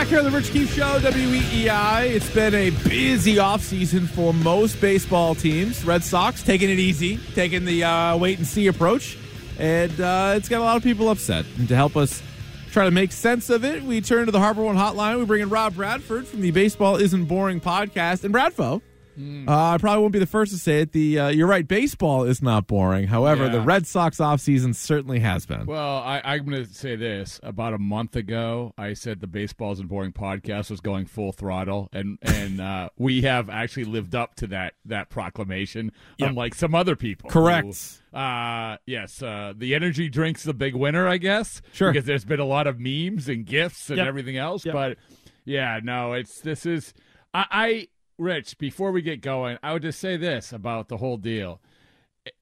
back here on the Rich Keefe Show, WEEI. It's been a busy offseason for most baseball teams. Red Sox taking it easy, taking the uh, wait and see approach, and uh, it's got a lot of people upset. And to help us try to make sense of it, we turn to the Harbor One Hotline. We bring in Rob Bradford from the Baseball Isn't Boring podcast. And Bradfo, uh, I probably won't be the first to say it. The uh, you're right, baseball is not boring. However, Yeah. the Red Sox offseason certainly has been. Well, I, I'm going to say this. About a month ago, I said the Baseball Isn't Boring podcast was going full throttle, and and uh, we have actually lived up to that that proclamation, Yep. unlike some other people. Correct. who, uh, yes, uh, the energy drink's the big winner, I guess. Sure. Because there's been a lot of memes and gifts and Yep. everything else, Yep. but yeah, no, it's this is I, I Rich. Before we get going, I would just say this about the whole deal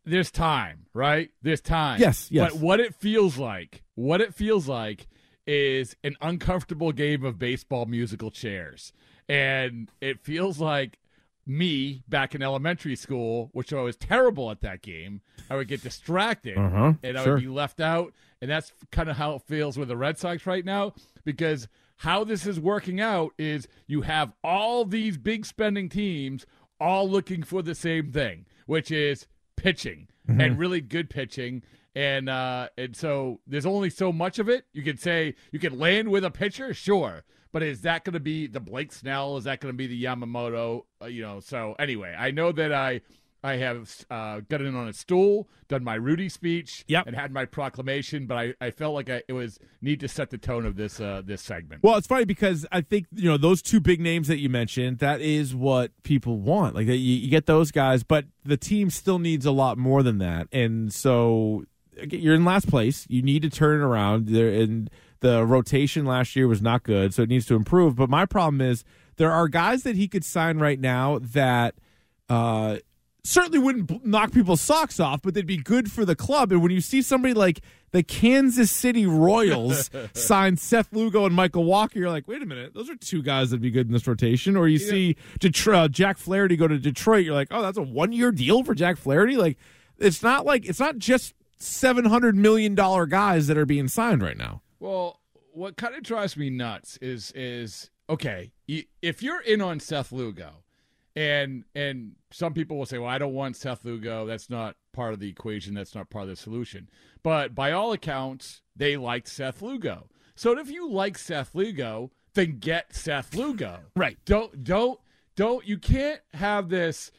there's time, right? There's time. Yes, yes. But what it feels like, what it feels like is an uncomfortable game of baseball musical chairs. And it feels like me back in elementary school, which I was terrible at that game. I would get distracted Uh-huh, and I sure. would be left out. And that's kind of how it feels with the Red Sox right now because how this is working out is you have all these big spending teams all looking for the same thing, which is pitching Mm-hmm. and really good pitching. And uh, and so there's only so much of it. You could say you can land with a pitcher, sure, but is that going to be the Blake Snell? Is that going to be the Yamamoto? Uh, you know. So anyway, I know that I I have uh, got in on a stool, done my Rudy speech, Yep. and had my proclamation. But I, I felt like I, it was need to set the tone of this uh, this segment. Well, it's funny because I think you know those two big names that you mentioned. That is what people want. Like you, you get those guys, but the team still needs a lot more than that. And so you're in last place. You need to turn it around. There and the rotation last year was not good, so it needs to improve. But my problem is there are guys that he could sign right now that. Uh, certainly wouldn't knock people's socks off, but they'd be good for the club. And when you see somebody like the Kansas City Royals sign Seth Lugo and Michael Wacha, you're like, wait a minute, those are two guys that'd be good in this rotation. Or you see Detroit, uh, Jack Flaherty go to Detroit, you're like, oh, that's a one year deal for Jack Flaherty. Like, it's not like it's not just seven hundred million dollar guys that are being signed right now. Well, what kind of drives me nuts is is okay. If you're in on Seth Lugo, and and some people will say, "Well, I don't want Seth Lugo. That's not part of the equation. That's not part of the solution." But by all accounts, they liked Seth Lugo. So if you like Seth Lugo, then get Seth Lugo. Right. Don't don't don't. You can't have this.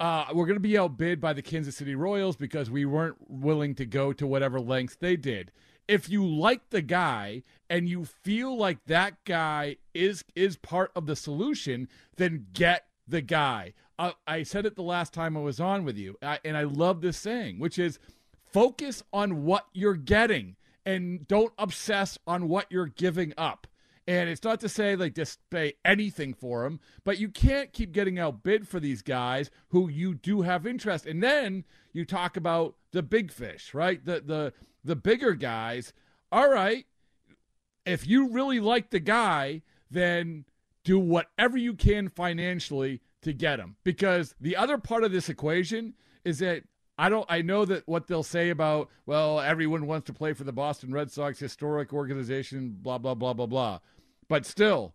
Uh, we're going to be outbid by the Kansas City Royals because we weren't willing to go to whatever lengths they did. If you like the guy and you feel like that guy is is part of the solution, then get the guy. I, I said it the last time I was on with you, I, and I love this saying, which is focus on what you're getting and don't obsess on what you're giving up. And it's not to say like pay anything for them, but you can't keep getting outbid for these guys who you do have interest. And then you talk about the big fish, right? The the the bigger guys. All right, if you really like the guy, then do whatever you can financially to get him. Because the other part of this equation is that I don't I know that what they'll say about, well, everyone wants to play for the Boston Red Sox historic organization, blah blah blah blah blah. But still,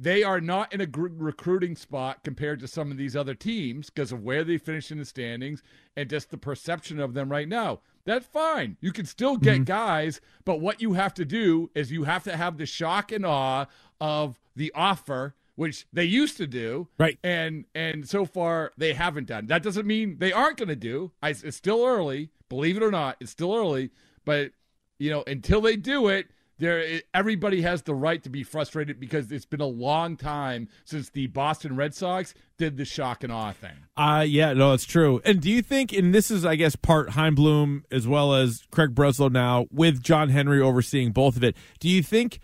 they are not in a gr- recruiting spot compared to some of these other teams because of where they finish in the standings and just the perception of them right now. That's fine. You can still get mm-hmm. guys, but what you have to do is you have to have the shock and awe of the offer, which they used to do, Right. And and so far they haven't done. That doesn't mean they aren't going to do. I, it's still early, believe it or not. It's still early, but you know until they do it there everybody has the right to be frustrated because it's been a long time since the Boston Red Sox did the shock and awe thing. Uh yeah, no, it's true. And do you think, and this is, I guess, part Chaim Bloom as well as Craig Breslow now with John Henry overseeing both of it. Do you think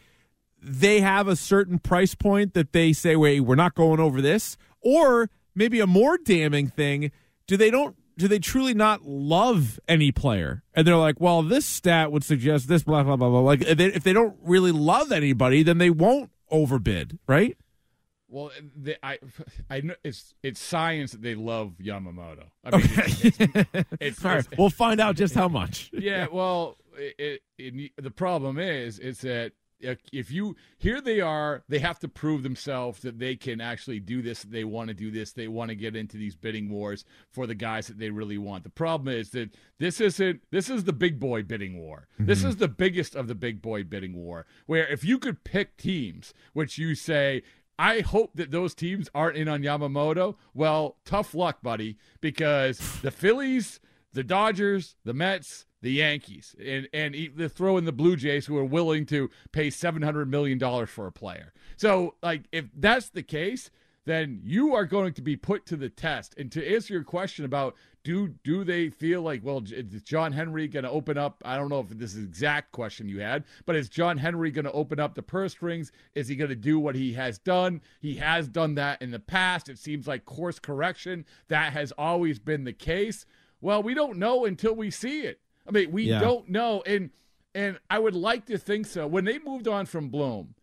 they have a certain price point that they say, wait, we're not going over this? Or maybe a more damning thing, do they don't do they truly not love any player? And they're like, well, this stat would suggest this, blah, blah, blah, blah. Like, if they, if they don't really love anybody, then they won't overbid, right? Well, they, I, I know it's it's science that they love Yamamoto. I mean, it's, it's, it's, right, it's- we'll find out just how much. yeah. Well, it, it, it, the problem is, is that if you here they are they have to prove themselves that they can actually do this they want to do this they want to get into these bidding wars for the guys that they really want the problem is that this isn't this is the big boy bidding war mm-hmm. this is the biggest of the big boy bidding war where if you could pick teams which you say I hope that those teams aren't in on Yamamoto. Well, tough luck, buddy, because the Phillies, the Dodgers, the Mets, the Yankees, and and throw in the Blue Jays who are willing to pay seven hundred million dollars for a player. So, like, if that's the case, then you are going to be put to the test. And to answer your question about do do they feel like well is John Henry going to open up? I don't know if this is exact question you had, but is John Henry going to open up the purse strings? Is he going to do what he has done? He has done that in the past. It seems like course correction that has always been the case. Well, we don't know until we see it. I mean, we yeah. don't know, and and I would like to think so. When they moved on from Bloom,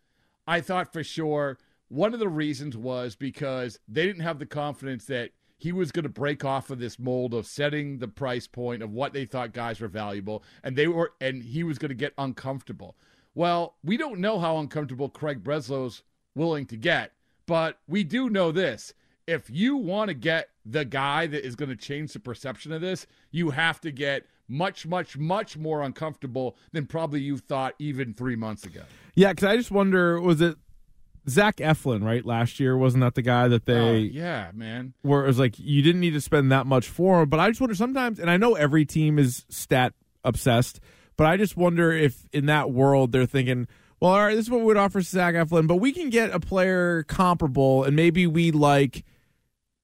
I thought for sure one of the reasons was because they didn't have the confidence that he was going to break off of this mold of setting the price point of what they thought guys were valuable, and they were, and he was going to get uncomfortable. Well, we don't know how uncomfortable Craig Breslow's willing to get, but we do know this: if you want to get the guy that is going to change the perception of this, you have to get much, much, much more uncomfortable than probably you thought even three months ago. Yeah, because I just wonder was it Zach Eflin, right? Last year wasn't that the guy that they? Uh, yeah, man. Where it was like you didn't need to spend that much for him, but I just wonder sometimes, and I know every team is stat obsessed, but I just wonder if in that world they're thinking, well, all right, this is what we would offer Zach Eflin, but we can get a player comparable, and maybe we like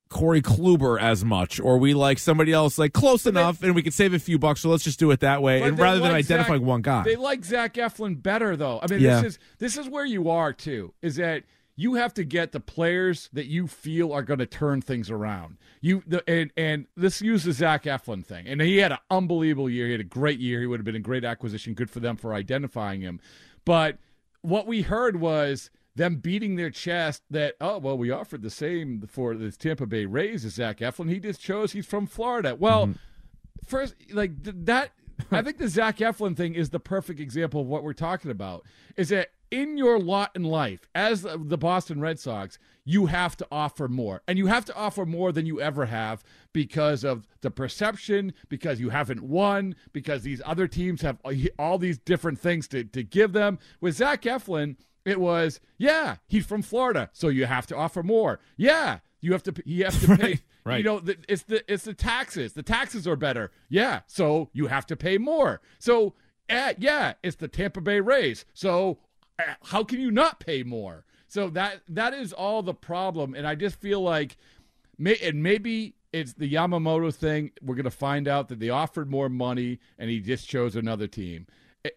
Corey Kluber as much, or we like somebody else like close enough, and we can save a few bucks. So let's just do it that way, and rather like than identifying Zach, one guy. They like Zach Eflin better, though. I mean, yeah. this is this is where you are too. Is that you have to get the players that you feel are going to turn things around. You the, and and this use the Zach Eflin thing, and he had an unbelievable year. He had a great year. He would have been a great acquisition. Good for them for identifying him, but what we heard was them beating their chest that oh well we offered the same for the Tampa Bay Rays as Zach Eflin. He just chose he's from Florida. Well, mm-hmm. first like that. I think the Zach Eflin thing is the perfect example of what we're talking about. Is that in your lot in life as the Boston Red Sox, you have to offer more. And you have to offer more than you ever have because of the perception, because you haven't won, because these other teams have all these different things to, to give them. With Zach Eflin, it was, yeah, he's from Florida, so you have to offer more. Yeah, you have to you have to pay. right, You know, the, it's the it's the taxes. The taxes are better. Yeah, so you have to pay more. So uh, yeah, it's the Tampa Bay Rays. So uh, how can you not pay more? So that that is all the problem, and I just feel like, may, and maybe it's the Yamamoto thing. We're going to find out that they offered more money, and he just chose another team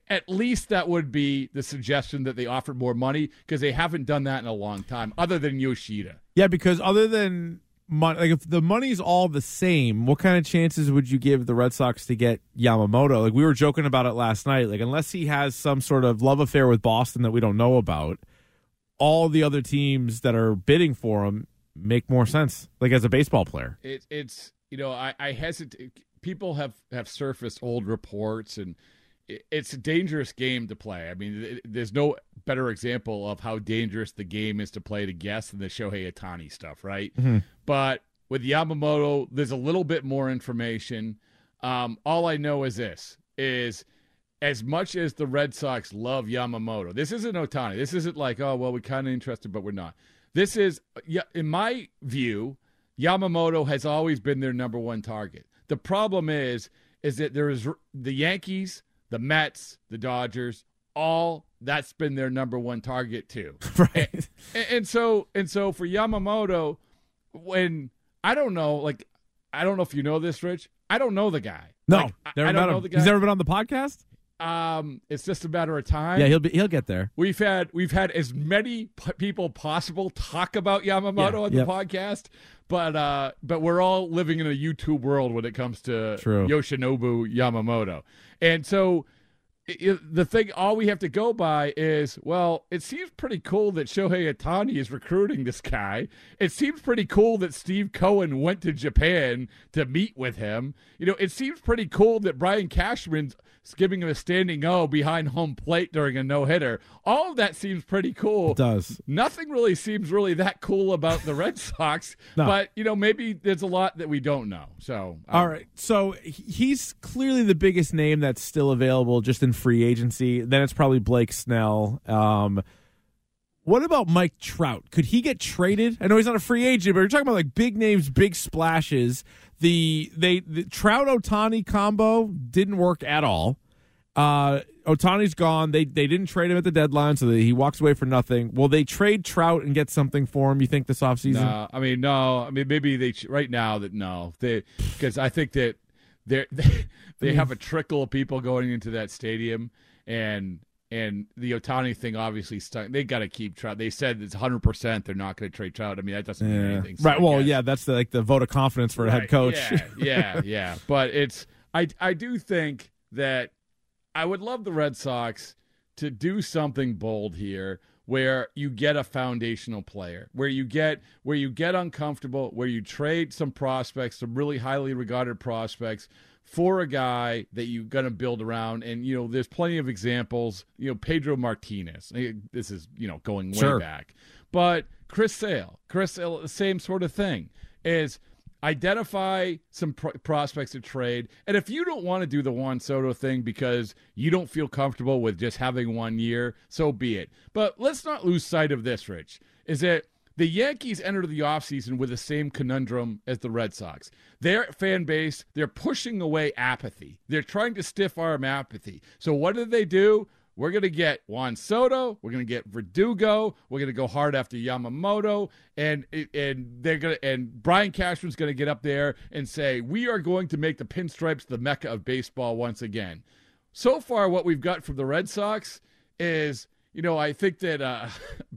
at least that would be the suggestion that they offered more money because they haven't done that in a long time, other than Yoshida. Yeah, because other than money, like if the money's all the same, what kind of chances would you give the Red Sox to get Yamamoto? Like we were joking about it last night. Like unless he has some sort of love affair with Boston that we don't know about, all the other teams that are bidding for him make more sense. Like as a baseball player, it, it's you know I, I hesitate. People have have surfaced old reports and it's a dangerous game to play. I mean, there's no better example of how dangerous the game is to play to guess than the Shohei Ohtani stuff, right? Mm-hmm. But with Yamamoto, there's a little bit more information. Um, all I know is this: is as much as the Red Sox love Yamamoto, this isn't Ohtani. This isn't like, oh well, we're kind of interested, but we're not. This is, in my view, Yamamoto has always been their number one target. The problem is, is that there is the Yankees the Mets, the Dodgers, all that's been their number one target too. Right. And, and, so and so for Yamamoto, when I don't know, like I don't know if you know this, Rich. I don't know the guy. No, like, never I, don't know him. the guy. He's never been on the podcast. Um, it's just a matter of time. Yeah, he'll be he'll get there. We've had we've had as many p- people possible talk about Yamamoto yeah, on yep. the podcast, but uh, but we're all living in a YouTube world when it comes to True. Yoshinobu Yamamoto. And so it, the thing, all we have to go by is, well, it seems pretty cool that Shohei Ohtani is recruiting this guy. It seems pretty cool that Steve Cohen went to Japan to meet with him. You know, it seems pretty cool that Brian Cashman's giving him a standing O behind home plate during a no hitter. All of that seems pretty cool. It does. Nothing really seems really that cool about the Red Sox, No. but you know, maybe there's a lot that we don't know. So, um, All right. So he's clearly the biggest name that's still available just in free agency. Then it's probably Blake Snell. Um, what about Mike Trout? Could he get traded? I know he's not a free agent, but you're talking about like big names, big splashes. The they the Trout Ohtani combo didn't work at all. Uh, Ohtani's gone. They they didn't trade him at the deadline, so he walks away for nothing. Will they trade Trout and get something for him? You think this offseason? No, I mean no. I mean maybe they right now that no, they because I think that they they they have a trickle of people going into that stadium, and and the Ohtani thing obviously stuck. They got to keep Trout. They said it's hundred percent. They're not going to trade Trout. I mean that doesn't mean anything. So Right. Well, yeah, that's the, like the vote of confidence for a head coach. Yeah, yeah, yeah. But it's I I do think that I would love the Red Sox to do something bold here where you get a foundational player, where you get where you get uncomfortable, where you trade some prospects, some really highly regarded prospects for a guy that you're going to build around and you know there's plenty of examples, you know Pedro Martinez. Eh, This is, you know, going way Sure. back. But Chris Sale, Chris Sale, same sort of thing is identify some pro- prospects to trade. And if you don't want to do the Juan Soto thing because you don't feel comfortable with just having one year, so be it. But let's not lose sight of this, Rich, is that the Yankees entered the offseason with the same conundrum as the Red Sox. Their fan base, they're pushing away apathy. They're trying to stiff arm apathy. So what did they do? We're going to get Juan Soto. We're going to get Verdugo. We're going to go hard after Yamamoto, and and they're going to and Brian Cashman's going to get up there and say we are going to make the pinstripes the mecca of baseball once again. So far, what we've got from the Red Sox is, you know, I think that uh,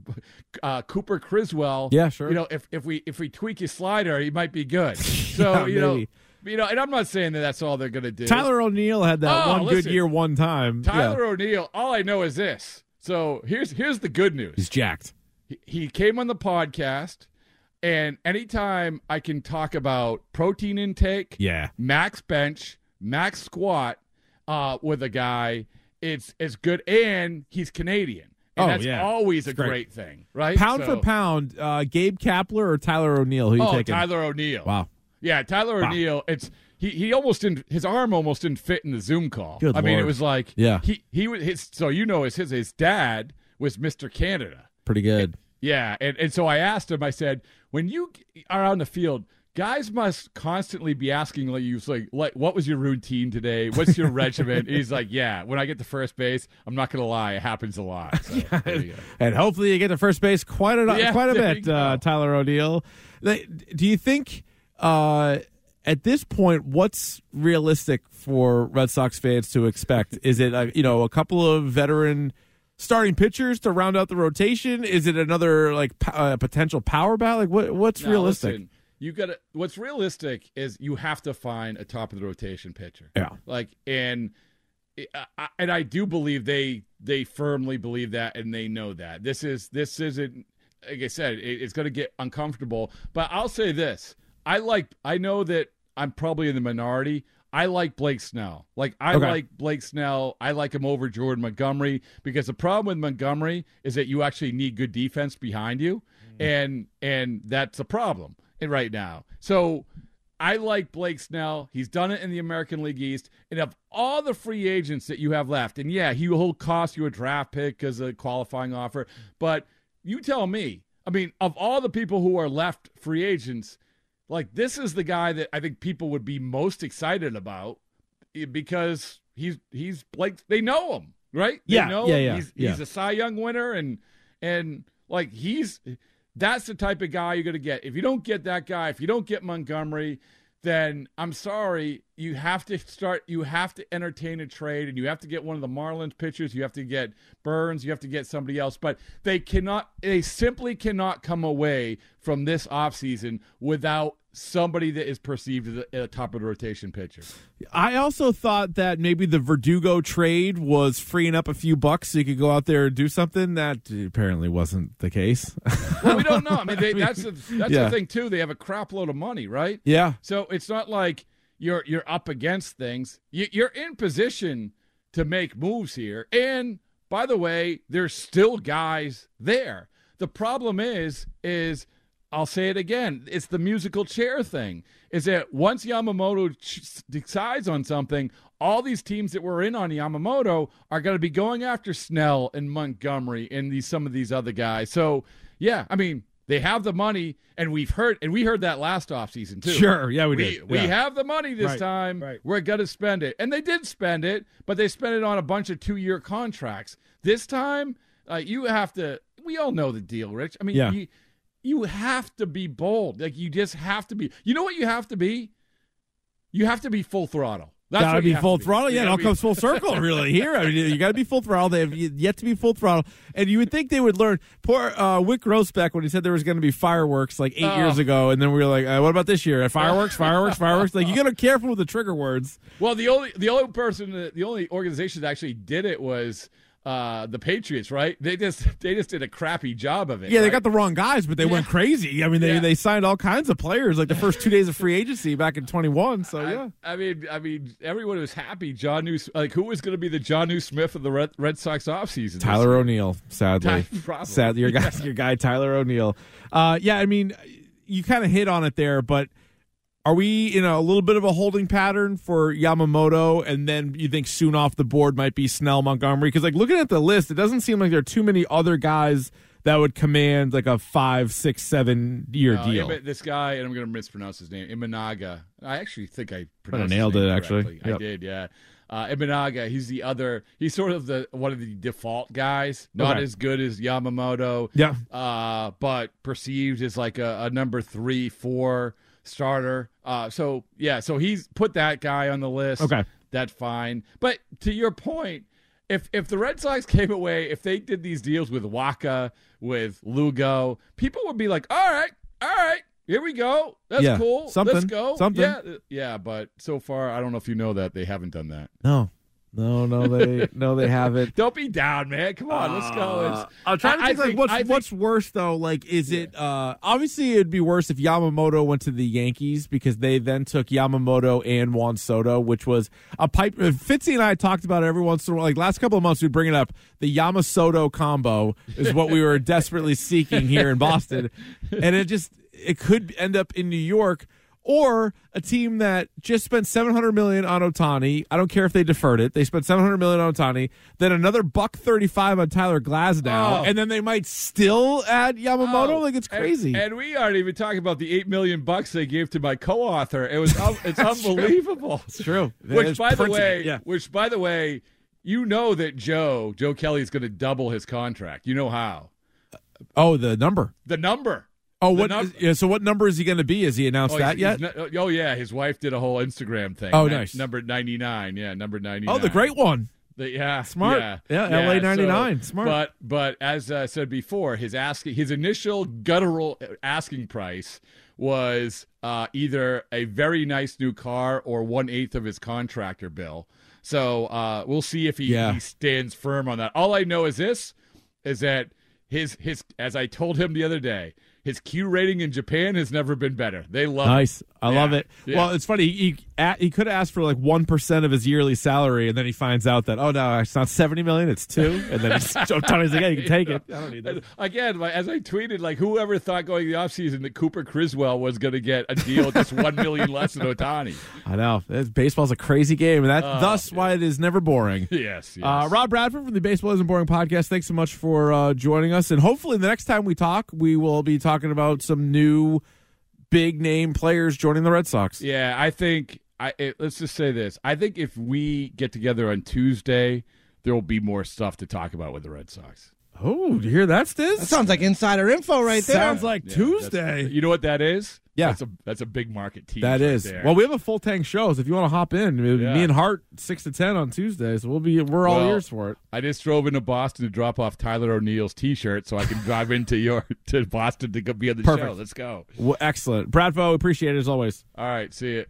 uh, Cooper Criswell. Yeah, sure. You know, if if we if we tweak his slider, he might be good. So Yeah, you know. maybe. You know, and I'm not saying that that's all they're going to do. Tyler O'Neill had that Oh, one good year, one time. Tyler Yeah. O'Neill, all I know is this. So here's here's the good news. he's jacked. He, he came on the podcast, and anytime I can talk about protein intake, Yeah. max bench, max squat uh, with a guy, it's it's good, and he's Canadian. And Oh, that's yeah. always a great. great. thing, right? Pound So- for pound, uh, Gabe Kapler or Tyler O'Neill? Who you Oh, taking? Tyler O'Neill. Wow. Yeah, Tyler Wow. O'Neill. It's he. He almost didn't. His arm almost didn't fit in the Zoom call. Good I mean, it was like Yeah. He he was his. So you know, his his his dad was Mister Canada. Pretty good. Yeah, and and so I asked him. I said, when you are on the field, guys must constantly be asking like you like like what was your routine today? What's your regimen? He's like, yeah. When I get to first base, I'm not gonna lie, it happens a lot. So, go. And hopefully you get to first base quite a Yeah, quite a bit, uh. Tyler O'Neill. Do you think uh, at this point what's realistic for Red Sox fans to expect? Is it uh, you know a couple of veteran starting pitchers to round out the rotation? Is it another like p- uh, potential power bat? Like what what's Now, realistic? listen, you got. What's realistic is you have to find a top of the rotation pitcher. Yeah. Like and. I- And I do believe they they firmly believe that, and they know that this is this isn't like I said, it, it's going to get uncomfortable. But I'll say this: I like. I know that I'm probably in the minority. I like Blake Snell. Like I Okay. like Blake Snell. I like him over Jordan Montgomery because the problem with Montgomery is that you actually need good defense behind you, mm-hmm. and and that's a problem right now. So I like Blake Snell. He's done it in the American League East. And of all the free agents that you have left, and yeah, he will cost you a draft pick as a qualifying offer, but you tell me. I mean, of all the people who are left free agents, like this is the guy that I think people would be most excited about eh, because he's he's Blake. They know him, right? They Yeah, know yeah, yeah, He's, yeah. he's a Cy Young winner, and and like he's that's the type of guy you're going to get. If you don't get that guy, if you don't get Montgomery, then I'm sorry, you have to start. You have to entertain a trade, and you have to get one of the Marlins pitchers. You have to get Burnes. You have to get somebody else. But they cannot. They simply cannot come away from this offseason without somebody that is perceived as a, a top of the rotation pitcher. I also thought that maybe the Verdugo trade was freeing up a few bucks so you could go out there and do something. That apparently wasn't the case. well, we don't know. I mean, they, that's the, that's yeah. the thing too. They have a crap load of money, right? Yeah. So it's not like you're you're up against things. You, you're in position to make moves here, and by the way, there's still guys there. The problem is, is I'll say it again. It's the musical chair thing. Is that once Yamamoto ch- decides on something, all these teams that were in on Yamamoto are going to be going after Snell and Montgomery and these some of these other guys. So yeah, I mean they have the money, and we've heard and we heard that last offseason too. Sure, yeah, we, we did. We yeah. have the money this right, time. Right. We're going to spend it, and they did spend it, but they spent it on a bunch of two year contracts. This time, uh, you have to. We all know the deal, Rich. I mean, yeah. you, you have to be bold. Like you just have to be. You know what you have to be? You have to be full throttle. That's gotta be full throttle. Yeah, it all be. comes full circle, really. Here, I mean, you got to be full throttle. They have yet to be full throttle, and you would think they would learn. Poor uh, Wyc Grousbeck when he said there was going to be fireworks like eight oh. years ago, and then we were like, uh, "What about this year? Fireworks, fireworks, fireworks!" Like you got to be careful with the trigger words. Well, the only the only person, the only organization that actually did it was uh, the Patriots, right? They just they just did a crappy job of it. Yeah, right? they got the wrong guys, but they yeah. went crazy. I mean, they, yeah. they signed all kinds of players like the first two days of free agency back in twenty one. So yeah, I, I, mean, I mean, everyone was happy. Jonnu, like who was going to be the Jonnu Smith of the Red, Red Sox offseason? Tyler O'Neill, sadly, sadly, your guy, your guy Tyler O'Neill. Uh, yeah, I mean, you kind of hit on it there, but are we in a little bit of a holding pattern for Yamamoto, and then you think soon off the board might be Snell Montgomery? Because like looking at the list, it doesn't seem like there are too many other guys that would command like a five, six, seven year no, deal. this guy, and I'm going to mispronounce his name, Imanaga. I actually think I pronounced I nailed it. Actually, yep. I did. Yeah, uh, Imanaga. He's the other. He's sort of the one of the default guys. Not okay. as good as Yamamoto. Yeah. Uh, but perceived as like a, a number three, four starter. Uh, so yeah, so he's put that guy on the list. Okay, that's fine. But to your point, if if the Red Sox came away, if they did these deals with Wacha, with Lugo, people would be like, all right, all right. Here we go. That's yeah, cool. Something, Let's go. Something. Yeah, yeah. But so far, I don't know if you know that they haven't done that. No, no, no, they no, they haven't. Don't be down, man. Come on, let's go. Uh, I'm trying to think, think like what's think, what's worse though. Like, is yeah. it uh obviously it'd be worse if Yamamoto went to the Yankees because they then took Yamamoto and Juan Soto, which was a pipe. Uh, Fitzy and I talked about it every once in a while. Like last couple of months, we bring it up. The Yamasoto combo is what we were desperately seeking here in Boston, and it just it could end up in New York or a team that just spent 700 million on Ohtani. I don't care if they deferred it. They spent 700 million on Ohtani, then another buck 35 on Tyler Glasnow, oh. and then they might still add Yamamoto. Oh. Like it's crazy. And, and, we aren't even talking about the 8 million bucks they gave to my co-author. It was it's unbelievable. It's true. Which by the way, yeah. which by the way, you know that Joe, Joe Kelly is going to double his contract. You know how? Uh, oh, the number. The number. Oh, what? Num- yeah, so what number is he going to be? Has he announced oh, that yet? oh yeah, his wife did a whole Instagram thing. Oh, nice. Number ninety nine. Yeah, number ninety nine. Oh, the great one. The, yeah, smart. Yeah, yeah, yeah LA ninety nine. So, smart. But but as I said before, his asking his initial guttural asking price was uh, either a very nice new car or one eighth of his contractor bill. So uh, we'll see if he, yeah. he stands firm on that. All I know is this: is that his his as I told him the other day, his Q rating in Japan has never been better. They love nice. it. I yeah. love it. Yeah. Well, it's funny. He he could have asked for like one percent of his yearly salary, and then he finds out that oh no, it's not seventy million, it's two, and then he's, Tony's like, yeah, you can take it. I don't need that. Again, as I tweeted, like whoever thought going the offseason that Cooper Criswell was going to get a deal just one million less than Ohtani. I know. Baseball's a crazy game, and that uh, thus yeah. why it is never boring. yes. yes. Uh, Rob Bradford from the Baseball Isn't Boring podcast. Thanks so much for uh, joining us, and hopefully the next time we talk, we will be talking about some new big name players joining the Red Sox. Yeah, I think I it, let's just say this. I think if we get together on Tuesday, there will be more stuff to talk about with the Red Sox. Oh, you hear that, Stiz? That sounds like insider info right there. Sounds like Yeah, Tuesday. You know what that is? Yeah. that's a that's a big market team. That is. There. Well, we have a full tank show, so if you want to hop in, Yeah. me and Hart six to ten on Tuesday, so we'll be we're all Well, ears for it. I just drove into Boston to drop off Tyler O'Neill's T-shirt, so I can drive into your to Boston to be on the Perfect. show. Let's go. Well, excellent, Bradfo, appreciate it as always. All right, see you.